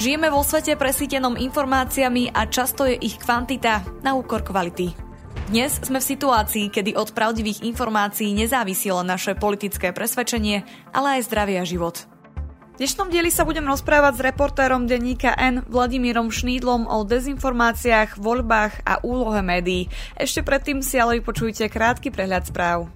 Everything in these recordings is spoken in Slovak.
Žijeme vo svete presítenom informáciami a často je ich kvantita na úkor kvality. Dnes sme v situácii, kedy od pravdivých informácií nezávisilo naše politické presvedčenie, ale aj zdravie a život. V dnešnom dieli sa budem rozprávať s reportérom denníka N Vladimírom Šnídlom o dezinformáciách, voľbách a úlohe médií. Ešte predtým si ale vypočujte krátky prehľad správ.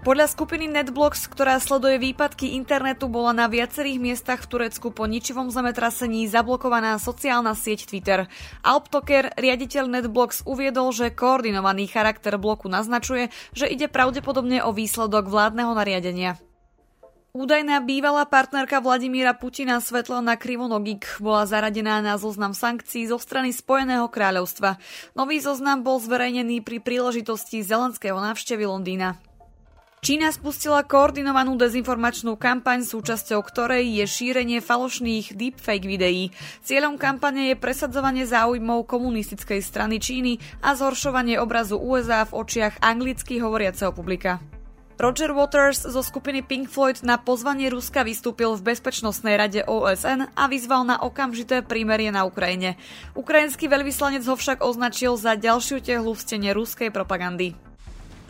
Podľa skupiny Netblocks, ktorá sleduje výpadky internetu, bola na viacerých miestach v Turecku po ničivom zemetrasení zablokovaná sociálna sieť Twitter. Alp Toker, riaditeľ Netblocks, uviedol, že koordinovaný charakter bloku naznačuje, že ide pravdepodobne o výsledok vládneho nariadenia. Údajná bývalá partnerka Vladimíra Putina Svetlana Krivonogik bola zaradená na zoznam sankcií zo strany Spojeného kráľovstva. Nový zoznam bol zverejnený pri príležitosti zelenského návštevy Londýna. Čína spustila koordinovanú dezinformačnú kampaň, súčasťou ktorej je šírenie falošných deepfake videí. Cieľom kampane je presadzovanie záujmov komunistickej strany Číny a zhoršovanie obrazu USA v očiach anglicky hovoriaceho publika. Roger Waters zo skupiny Pink Floyd na pozvanie Ruska vystúpil v Bezpečnostnej rade OSN a vyzval na okamžité prímerie na Ukrajine. Ukrajinský veľvyslanec ho však označil za ďalšiu tehlu v stene ruskej propagandy.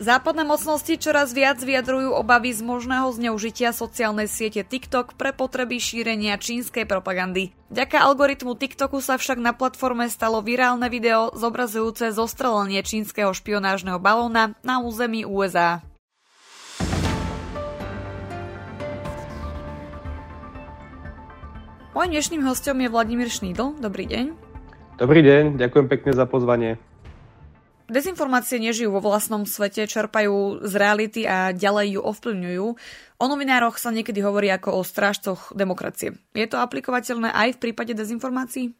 Západné mocnosti čoraz viac vyjadrujú obavy z možného zneužitia sociálnej siete TikTok pre potreby šírenia čínskej propagandy. Vďaka algoritmu TikToku sa však na platforme stalo virálne video zobrazujúce zostrelenie čínskeho špionážneho balóna na území USA. Mojím dnešným hostom je Vladimír Šnídl. Dobrý deň. Dobrý deň, ďakujem pekne za pozvanie. Dezinformácie nežijú vo vlastnom svete, čerpajú z reality a ďalej ju ovplyvňujú. O novinároch sa niekedy hovorí ako o strážcoch demokracie. Je to aplikovateľné aj v prípade dezinformácií?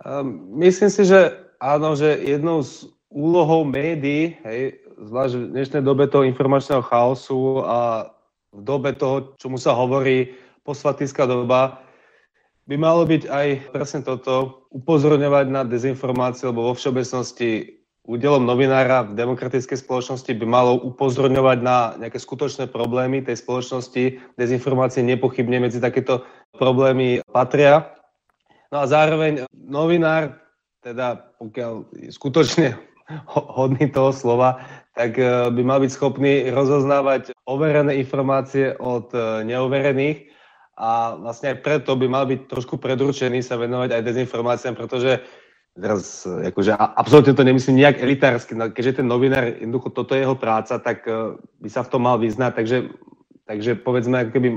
Um, myslím si, že áno, že jednou z úlohou médií, hej, zvlášť v dnešnej dobe toho informačného chaosu a v dobe toho, čomu sa hovorí posvatická doba, by malo byť aj presne toto, upozorňovať na dezinformácie, lebo vo všeobecnosti údelom novinára v demokratickej spoločnosti by malo upozorňovať na nejaké skutočné problémy tej spoločnosti. Dezinformácie nepochybne medzi takéto problémy patria. No a zároveň novinár, teda pokiaľ skutočne hodný toho slova, tak e, by mal byť schopný rozoznávať overené informácie od e, neoverených a vlastne aj preto by mal byť trošku predurčený sa venovať aj dezinformáciám, pretože teraz akože absolútne to nemyslím nejak elitársky, no, keďže ten novinár, jednoducho toto je jeho práca, tak uh, by sa v tom mal vyznať, takže, takže povedzme, ako keby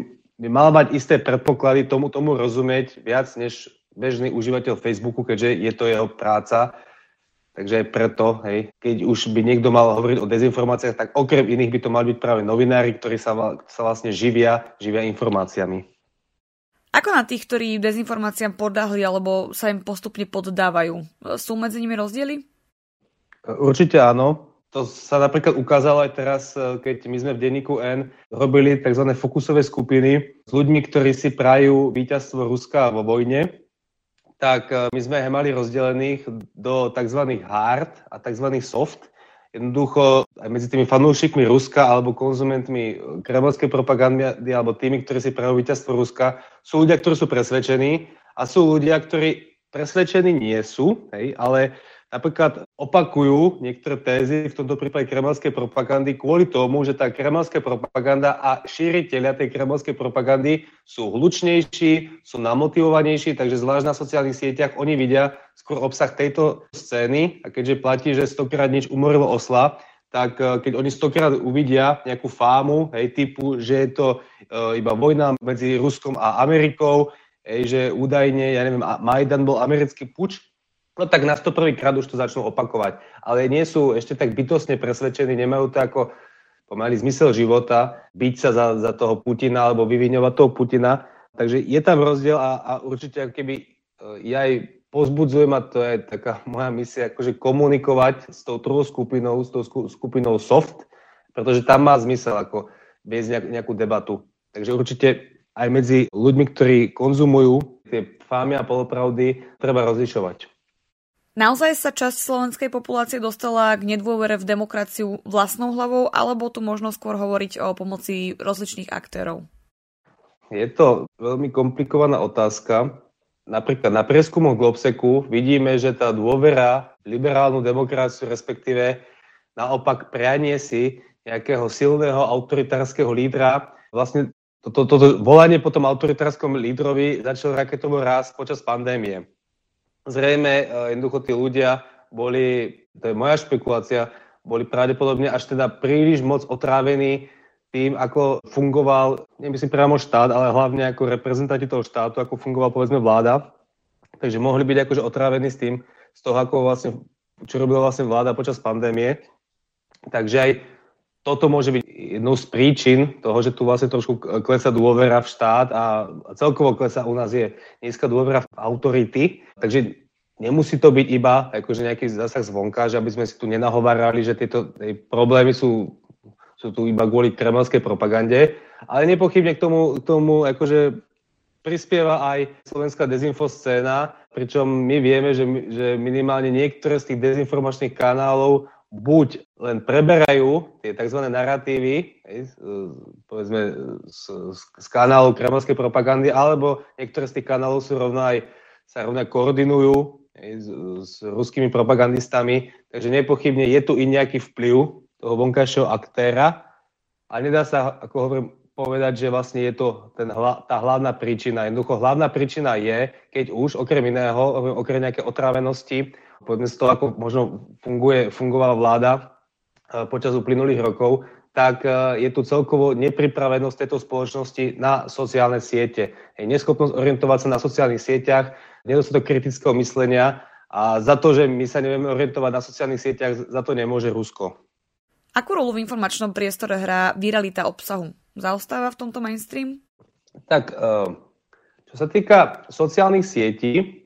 by mal mať isté predpoklady tomu, tomu rozumieť viac než bežný užívateľ Facebooku, keďže je to jeho práca. Takže aj preto, hej, keď už by niekto mal hovoriť o dezinformáciách, tak okrem iných by to mali byť práve novinári, ktorí sa, sa vlastne živia, živia informáciami. Ako na tých, ktorí dezinformáciám podahli alebo sa im postupne poddávajú? Sú medzi nimi rozdiely? Určite áno. To sa napríklad ukázalo aj teraz, keď my sme v denníku N robili tzv. fokusové skupiny s ľuďmi, ktorí si prajú víťazstvo Ruska vo vojne. Tak my sme mali rozdelených do tzv. hard a tzv. soft jednoducho aj medzi tými fanúšikmi Ruska alebo konzumentmi kremelskej propagandy alebo tými, ktorí si prajú víťazstvo Ruska, sú ľudia, ktorí sú presvedčení a sú ľudia, ktorí presvedčení nie sú, hej, ale napríklad opakujú niektoré tézy, v tomto prípade kremelskej propagandy, kvôli tomu, že tá kremelská propaganda a šíriteľia tej kremelskej propagandy sú hlučnejší, sú namotivovanejší, takže zvlášť na sociálnych sieťach oni vidia skôr obsah tejto scény. A keďže platí, že stokrát nič umorilo osla, tak eh, keď oni stokrát uvidia nejakú fámu, hej, typu, že je to uh, iba vojna medzi Ruskom a Amerikou, hej, že údajne, ja neviem, Majdan bol americký puč, no tak na 101. krát už to začnú opakovať. Ale nie sú ešte tak bytostne presvedčení, nemajú to ako pomaly zmysel života, byť sa za, za toho Putina alebo vyviňovať toho Putina. Takže je tam rozdiel a, a určite keby e, ja aj pozbudzujem a to je taká moja misia, akože komunikovať s tou druhou skupinou, s tou skupinou soft, pretože tam má zmysel ako viesť nejakú debatu. Takže určite aj medzi ľuďmi, ktorí konzumujú tie fámy a polopravdy, treba rozlišovať. Naozaj sa časť slovenskej populácie dostala k nedôvere v demokraciu vlastnou hlavou, alebo tu možno skôr hovoriť o pomoci rozličných aktérov? je to veľmi komplikovaná otázka. Napríklad na prieskumoch Globseku vidíme, že tá dôvera liberálnu demokraciu, respektíve naopak prianie si nejakého silného autoritárskeho lídra, vlastne toto to, to, volanie po tom autoritárskom lídrovi začalo raketovo rásť počas pandémie. Zrejme uh, jednoducho tí ľudia boli, to je moja špekulácia, boli pravdepodobne až teda príliš moc otrávení tým, ako fungoval, nemyslím priamo štát, ale hlavne ako reprezentanti toho štátu, ako fungoval povedzme vláda. Takže mohli byť akože otrávení s tým, z toho, ako vlastne, čo robila vlastne vláda počas pandémie. Takže aj toto môže byť jednou z príčin toho, že tu vlastne trošku klesa dôvera v štát a celkovo klesa u nás je nízka dôvera v autority. Takže nemusí to byť iba akože nejaký zásah zvonka, že aby sme si tu nenahovárali, že tieto problémy sú sú tu iba kvôli kremelskej propagande, ale nepochybne k tomu, tomu akože prispieva aj slovenská dezinfoscéna, pričom my vieme, že, že minimálne niektoré z tých dezinformačných kanálov buď len preberajú tie tzv. narratívy, povedzme z, z kanálov kremelskej propagandy, alebo niektoré z tých kanálov sú rovno aj, sa rovno koordinujú s, s ruskými propagandistami, takže nepochybne je tu i nejaký vplyv toho vonkajšieho aktéra a nedá sa, ako hovorím, povedať, že vlastne je to ten, tá hlavná príčina. Jednoducho hlavná príčina je, keď už okrem iného, okrem nejaké otrávenosti, povedzme z toho, ako možno funguje, fungovala vláda e, počas uplynulých rokov, tak e, je tu celkovo nepripravenosť tejto spoločnosti na sociálne siete. Je neschopnosť orientovať sa na sociálnych sieťach, nedostatok kritického myslenia a za to, že my sa nevieme orientovať na sociálnych sieťach, za to nemôže Rusko. Akú rolu v informačnom priestore hrá viralita obsahu? Zaostáva v tomto mainstream? Tak, eh, čo sa týka sociálnych sietí,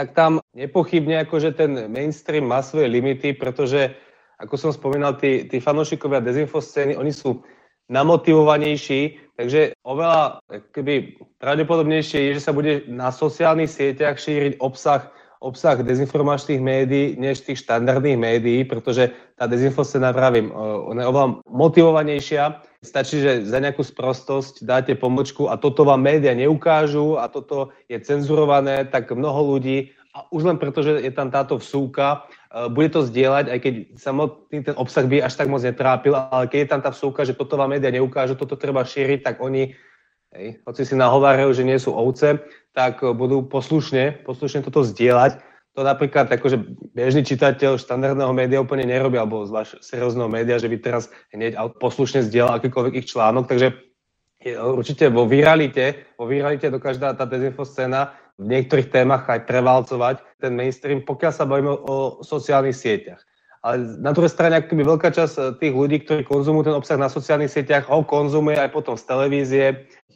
tak tam nepochybne akože ten mainstream má svoje limity, pretože, ako som spomínal, tí, tí fanúšikovia dezinfoscény, oni sú namotivovanejší, takže oveľa keby pravdepodobnejšie je, že sa bude na sociálnych sieťach šíriť obsah obsah dezinformačných médií než tých štandardných médií, pretože tá dezinfoscéna, pravím, ona je oveľa motivovanejšia. Stačí, že za nejakú sprostosť dáte pomočku a toto vám médiá neukážu a toto je cenzurované, tak mnoho ľudí, a už len preto, že je tam táto vsúka, e, bude to zdieľať, aj keď samotný ten obsah by až tak moc netrápil, ale keď je tam tá vsúka, že toto vám médiá neukážu, toto treba šíriť, tak oni hej, hoci si nahovárajú, že nie sú ovce, tak budú poslušne, poslušne toto zdieľať. To napríklad akože bežný čitateľ štandardného média úplne nerobí, alebo zvlášť seriózneho média, že by teraz hneď poslušne zdieľal akýkoľvek ich článok, takže určite vo viralite, vo viralite dokáže tá dezinfoscéna v niektorých témach aj prevalcovať ten mainstream, pokiaľ sa bavíme o sociálnych sieťach. Ale na druhej strane, akoby veľká časť eh, tých ľudí, ktorí konzumujú ten obsah na sociálnych sieťach, ho konzumuje aj potom z televízie,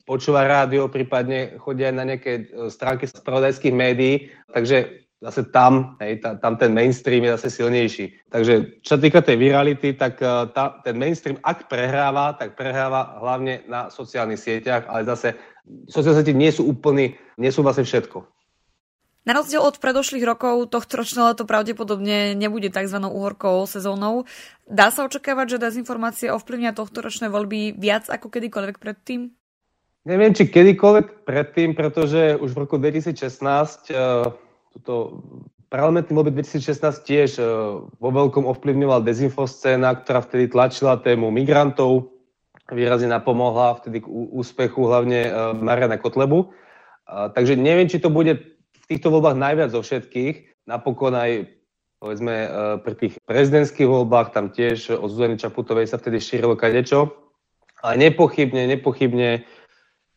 počúva rádio, prípadne chodia aj na nejaké e, stránky spravodajských médií, takže zase tam, hej, tá, tam ten mainstream je zase silnejší. Takže čo týka tej virality, tak e, tá, ten mainstream, ak prehráva, tak prehráva hlavne na sociálnych sieťach, ale zase sociálne siete nie sú úplný, nie sú vlastne všetko. Na rozdiel od predošlých rokov, tohto ročné leto pravdepodobne nebude tzv. uhorkou sezónou. Dá sa očakávať, že dezinformácie ovplyvnia tohto ročné voľby viac ako kedykoľvek predtým? Neviem, či kedykoľvek predtým, pretože už v roku 2016 uh, tuto parlamentný voľby 2016 tiež uh, vo veľkom ovplyvňoval dezinfoscéna, ktorá vtedy tlačila tému migrantov, výrazne napomohla vtedy k úspechu hlavne uh, Mariana Kotlebu. Uh, takže neviem, či to bude v týchto voľbách najviac zo všetkých. Napokon aj povedzme pri tých prezidentských voľbách tam tiež od Zuzany Čaputovej sa vtedy šírilo kadečo. Ale nepochybne, nepochybne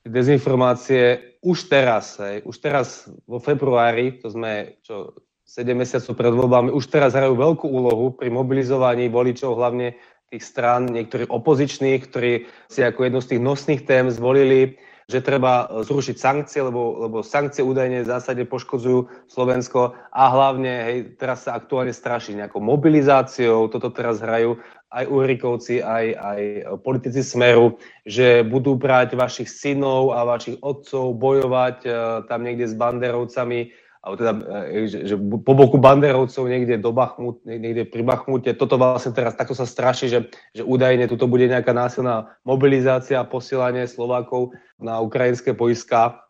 dezinformácie už teraz, hej, už teraz vo februári, to sme čo, 7 mesiacov pred voľbami, už teraz hrajú veľkú úlohu pri mobilizovaní voličov, hlavne tých strán, niektorých opozičných, ktorí si ako jednu z tých nosných tém zvolili, že treba zrušiť sankcie, lebo, lebo sankcie údajne v zásade poškodzujú Slovensko a hlavne hej, teraz sa aktuálne straší nejakou mobilizáciou, toto teraz hrajú aj Uhrikovci, aj, aj politici Smeru, že budú brať vašich synov a vašich otcov, bojovať uh, tam niekde s banderovcami alebo teda, e, že, že po boku banderovcov niekde do Bachmut, niekde pri Bachmute, toto vlastne teraz takto sa straší, že, že údajne tuto bude nejaká násilná mobilizácia a posielanie Slovákov na ukrajinské poiská.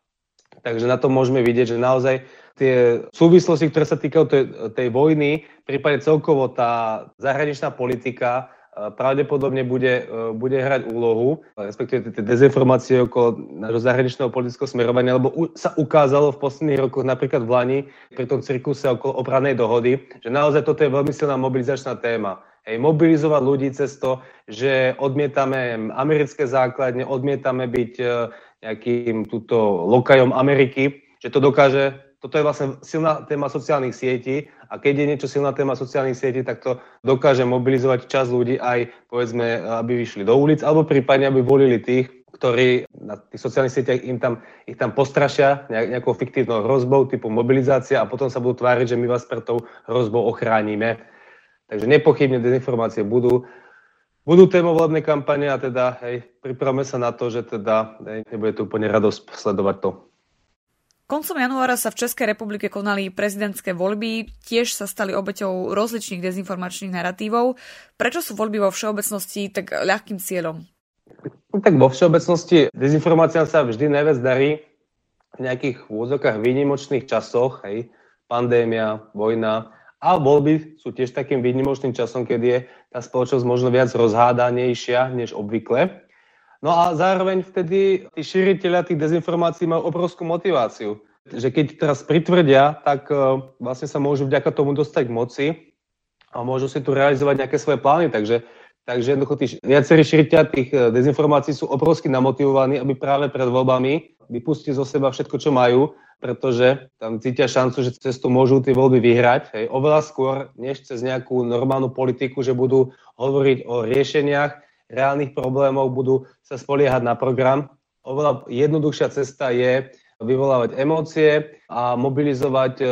Takže na to môžeme vidieť, že naozaj tie súvislosti, ktoré sa týkajú tej, tej vojny, prípadne celkovo tá zahraničná politika, pravdepodobne bude, e, bude hrať úlohu, respektíve tie dezinformácie okolo nášho zahraničného politického smerovania, lebo sa ukázalo v posledných rokoch, napríklad v Lani, pri tom cirkuse okolo obranej dohody, že naozaj toto je veľmi silná mobilizačná téma. Hej, mobilizovať ľudí cez to, že odmietame americké základne, odmietame byť e, nejakým túto lokajom Ameriky, že to dokáže toto je vlastne silná téma sociálnych sietí a keď je niečo silná téma sociálnych sietí, tak to dokáže mobilizovať čas ľudí aj, povedzme, aby vyšli do ulic, alebo prípadne, aby volili tých, ktorí na tých sociálnych sieťach im tam, ich tam postrašia nejakou fiktívnou hrozbou typu mobilizácia a potom sa budú tváriť, že my vás pred tou hrozbou ochránime. Takže nepochybne dezinformácie budú. Budú témou volebnej kampane a teda hej, pripravme sa na to, že teda hej, nebude to úplne radosť sledovať to. Koncom januára sa v Českej republike konali prezidentské voľby, tiež sa stali obeťou rozličných dezinformačných narratívov. Prečo sú voľby vo všeobecnosti tak ľahkým cieľom? No tak vo všeobecnosti dezinformáciám sa vždy najviac darí v nejakých úvodzokách výnimočných časoch, hej, pandémia, vojna, a voľby sú tiež takým výnimočným časom, keď je tá spoločnosť možno viac rozhádanejšia než obvykle. No a zároveň vtedy tí šíriteľia tých dezinformácií majú obrovskú motiváciu. Že keď teraz pritvrdia, tak uh, vlastne sa môžu vďaka tomu dostať k moci a môžu si tu realizovať nejaké svoje plány. Takže, takže jednoducho tí viacerí šíriteľia tých e, dezinformácií sú obrovsky namotivovaní, aby práve pred voľbami vypustili zo seba všetko, čo majú, pretože tam cítia šancu, že cez to môžu tie voľby vyhrať. Hej, oveľa skôr, než cez nejakú normálnu politiku, že budú hovoriť o riešeniach, reálnych problémov, budú sa spoliehať na program. Oveľa jednoduchšia cesta je vyvolávať emócie a mobilizovať e,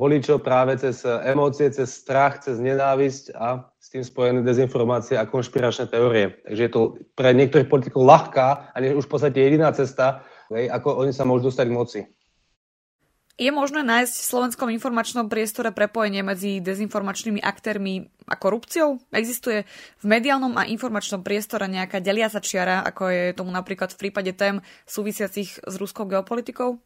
voličov práve cez emócie, cez strach, cez nenávisť a s tým spojené dezinformácie a konšpiračné teórie. Takže je to pre niektorých politikov ľahká a už v podstate jediná cesta, ako oni sa môžu dostať k moci. Je možné nájsť v slovenskom informačnom priestore prepojenie medzi dezinformačnými aktérmi a korupciou? Existuje v mediálnom a informačnom priestore nejaká deliaca čiara, ako je tomu napríklad v prípade tém súvisiacich s ruskou geopolitikou?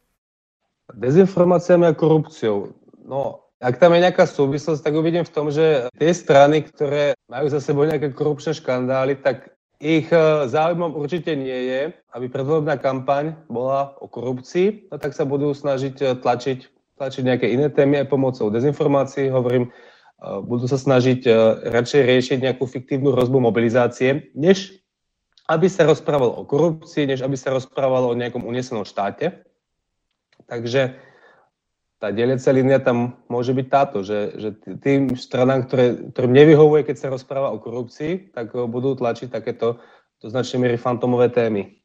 Dezinformáciami a korupciou. No, ak tam je nejaká súvislosť, tak uvidím v tom, že tie strany, ktoré majú za sebou nejaké korupčné škandály, tak ich e, záujmom určite nie je, aby predvolebná kampaň bola o korupcii, no tak sa budú snažiť e, tlačiť, tlačiť nejaké iné témy aj pomocou dezinformácií. Hovorím, e, budú sa snažiť radšej riešiť nejakú fiktívnu hrozbu mobilizácie, než aby sa rozprávalo o korupcii, než aby sa rozprávalo o nejakom unesenom štáte. Takže tá deliaca línia tam môže byť táto, že, že tým stranám, ktoré, ktorým nevyhovuje, keď sa rozpráva o korupcii, tak budú tlačiť takéto do značnej miery fantomové témy.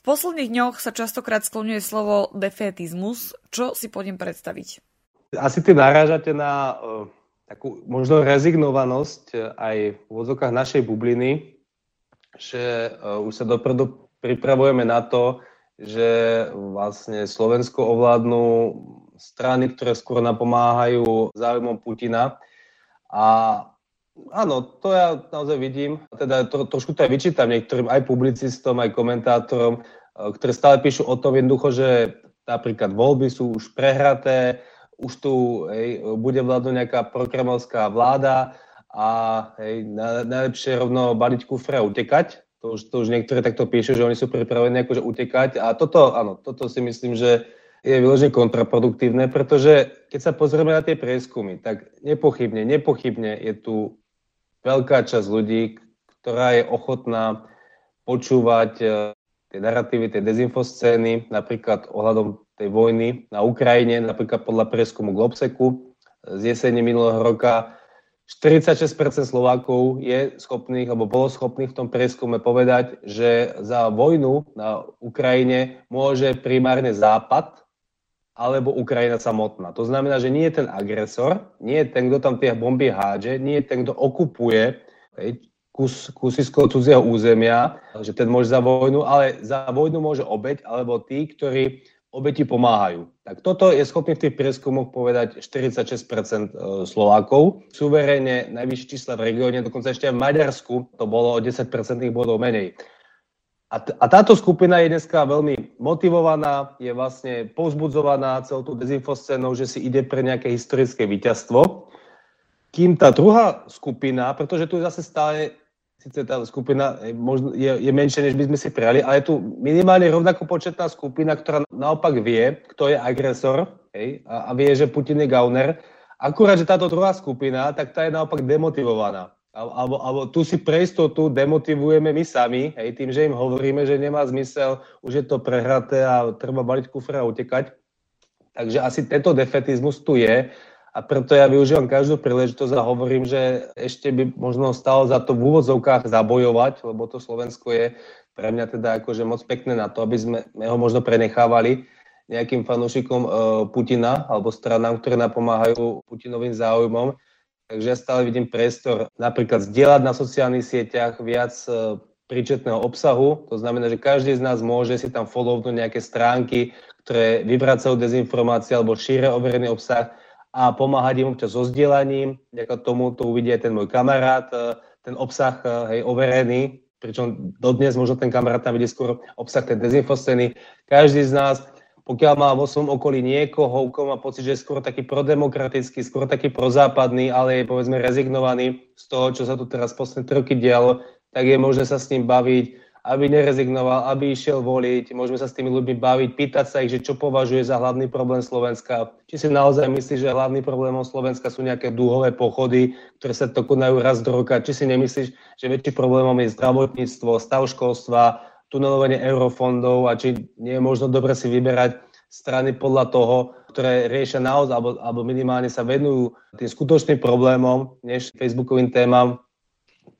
V posledných dňoch sa častokrát skloňuje slovo defetizmus. Čo si poďme predstaviť? Asi ty narážate na uh, takú možno rezignovanosť e, aj v vodzokách našej bubliny, že uh, už sa dopredu pripravujeme na to, že vlastne Slovensko ovládnu strany, ktoré skôr napomáhajú záujmom Putina. A áno, to ja naozaj vidím. Teda to, trošku to aj vyčítam niektorým aj publicistom, aj komentátorom, eh, ktorí stále píšu o tom jednoducho, že napríklad voľby sú už prehraté, už tu hej, bude vládnuť nejaká prokremovská vláda a hej, najlepšie rovno baliť kufre a utekať. To už, to už niektoré takto píšu, že oni sú pripravení akože utekať. A toto, áno, toto si myslím, že je vyložené kontraproduktívne, pretože keď sa pozrieme na tie prieskumy, tak nepochybne, nepochybne je tu veľká časť ľudí, ktorá je ochotná počúvať eh, tie narratívy, tie dezinfoscény, napríklad ohľadom tej vojny na Ukrajine, napríklad podľa prieskumu Globseku z jesene minulého roka. 46% Slovákov je schopných, alebo bolo schopných v tom prieskume povedať, že za vojnu na Ukrajine môže primárne Západ, alebo Ukrajina samotná. To znamená, že nie je ten agresor, nie je ten, kto tam tie bomby hádže, nie je ten, kto okupuje hej, kus, kusisko cudzieho územia, že ten môže za vojnu, ale za vojnu môže obeť, alebo tí, ktorí obeti pomáhajú. Tak toto je schopný v tých prieskumoch povedať 46% e, Slovákov. Suverejne najvyššie čísla v regióne, dokonca ešte v Maďarsku to bolo o 10% bodov menej. A, t- a táto skupina je dneska veľmi motivovaná, je vlastne povzbudzovaná celou tú dezinfoscénou, že si ide pre nejaké historické víťazstvo. Kým tá druhá skupina, pretože tu zase stále síce tá skupina je, je menšia, než by sme si prijali, ale je tu minimálne rovnako početná skupina, ktorá naopak vie, kto je agresor hej, a, a vie, že Putin je gauner. Akurát, že táto druhá skupina, tak tá je naopak demotivovaná. Alebo, alebo tu si pre istotu demotivujeme my sami, hej, tým, že im hovoríme, že nemá zmysel, už je to prehraté a treba baliť kufra a utekať. Takže asi tento defetizmus tu je a preto ja využívam každú príležitosť a hovorím, že ešte by možno stalo za to v úvodzovkách zabojovať, lebo to Slovensko je pre mňa teda akože moc pekné na to, aby sme ho možno prenechávali nejakým fanúšikom uh, Putina alebo stranám, ktoré napomáhajú Putinovým záujmom. Takže ja stále vidím priestor napríklad zdieľať na sociálnych sieťach viac uh, príčetného obsahu. To znamená, že každý z nás môže si tam follownúť nejaké stránky, ktoré vyvracajú dezinformácie alebo šíria overený obsah a pomáhať im občas so zdieľaním. Ďaká tomu to uvidí aj ten môj kamarát, e, ten obsah e, hej, overený, pričom dodnes možno ten kamarát tam vidie skôr obsah tej dezinfoscény. Každý z nás, pokiaľ má vo svojom okolí niekoho, koho má pocit, že je skôr taký prodemokratický, skôr taký prozápadný, ale je povedzme rezignovaný z toho, čo sa tu teraz posledné roky dialo, tak je možné sa s ním baviť, aby nerezignoval, aby išiel voliť. Môžeme sa s tými ľuďmi baviť, pýtať sa ich, že čo považuje za hlavný problém Slovenska. Či si naozaj myslí, že hlavný problémom Slovenska sú nejaké dúhové pochody, ktoré sa to konajú raz do roka. Či si nemyslíš, že väčší problémom je zdravotníctvo, stav školstva, tunelovanie eurofondov a či nie je možno dobre si vyberať strany podľa toho, ktoré riešia naozaj, alebo, alebo minimálne sa venujú tým skutočným problémom, než facebookovým témam,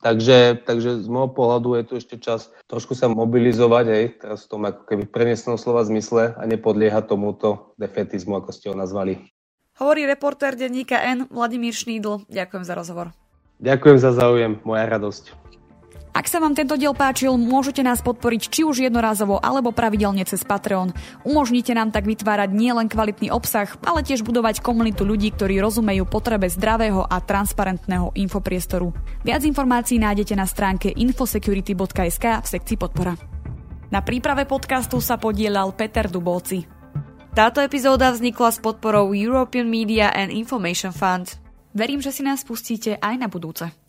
Takže, takže z môjho pohľadu je tu ešte čas trošku sa mobilizovať, hej, teraz v tom ako keby prenesnom slova zmysle a nepodlieha tomuto defetizmu, ako ste ho nazvali. Hovorí reportér denníka N Vladimír Šnídl. Ďakujem za rozhovor. Ďakujem za záujem, moja radosť. Ak sa vám tento diel páčil, môžete nás podporiť či už jednorázovo alebo pravidelne cez Patreon. Umožnite nám tak vytvárať nielen kvalitný obsah, ale tiež budovať komunitu ľudí, ktorí rozumejú potrebe zdravého a transparentného infopriestoru. Viac informácií nájdete na stránke infosecurity.sk v sekcii podpora. Na príprave podcastu sa podielal Peter Dubovci. Táto epizóda vznikla s podporou European Media and Information Fund. Verím, že si nás pustíte aj na budúce.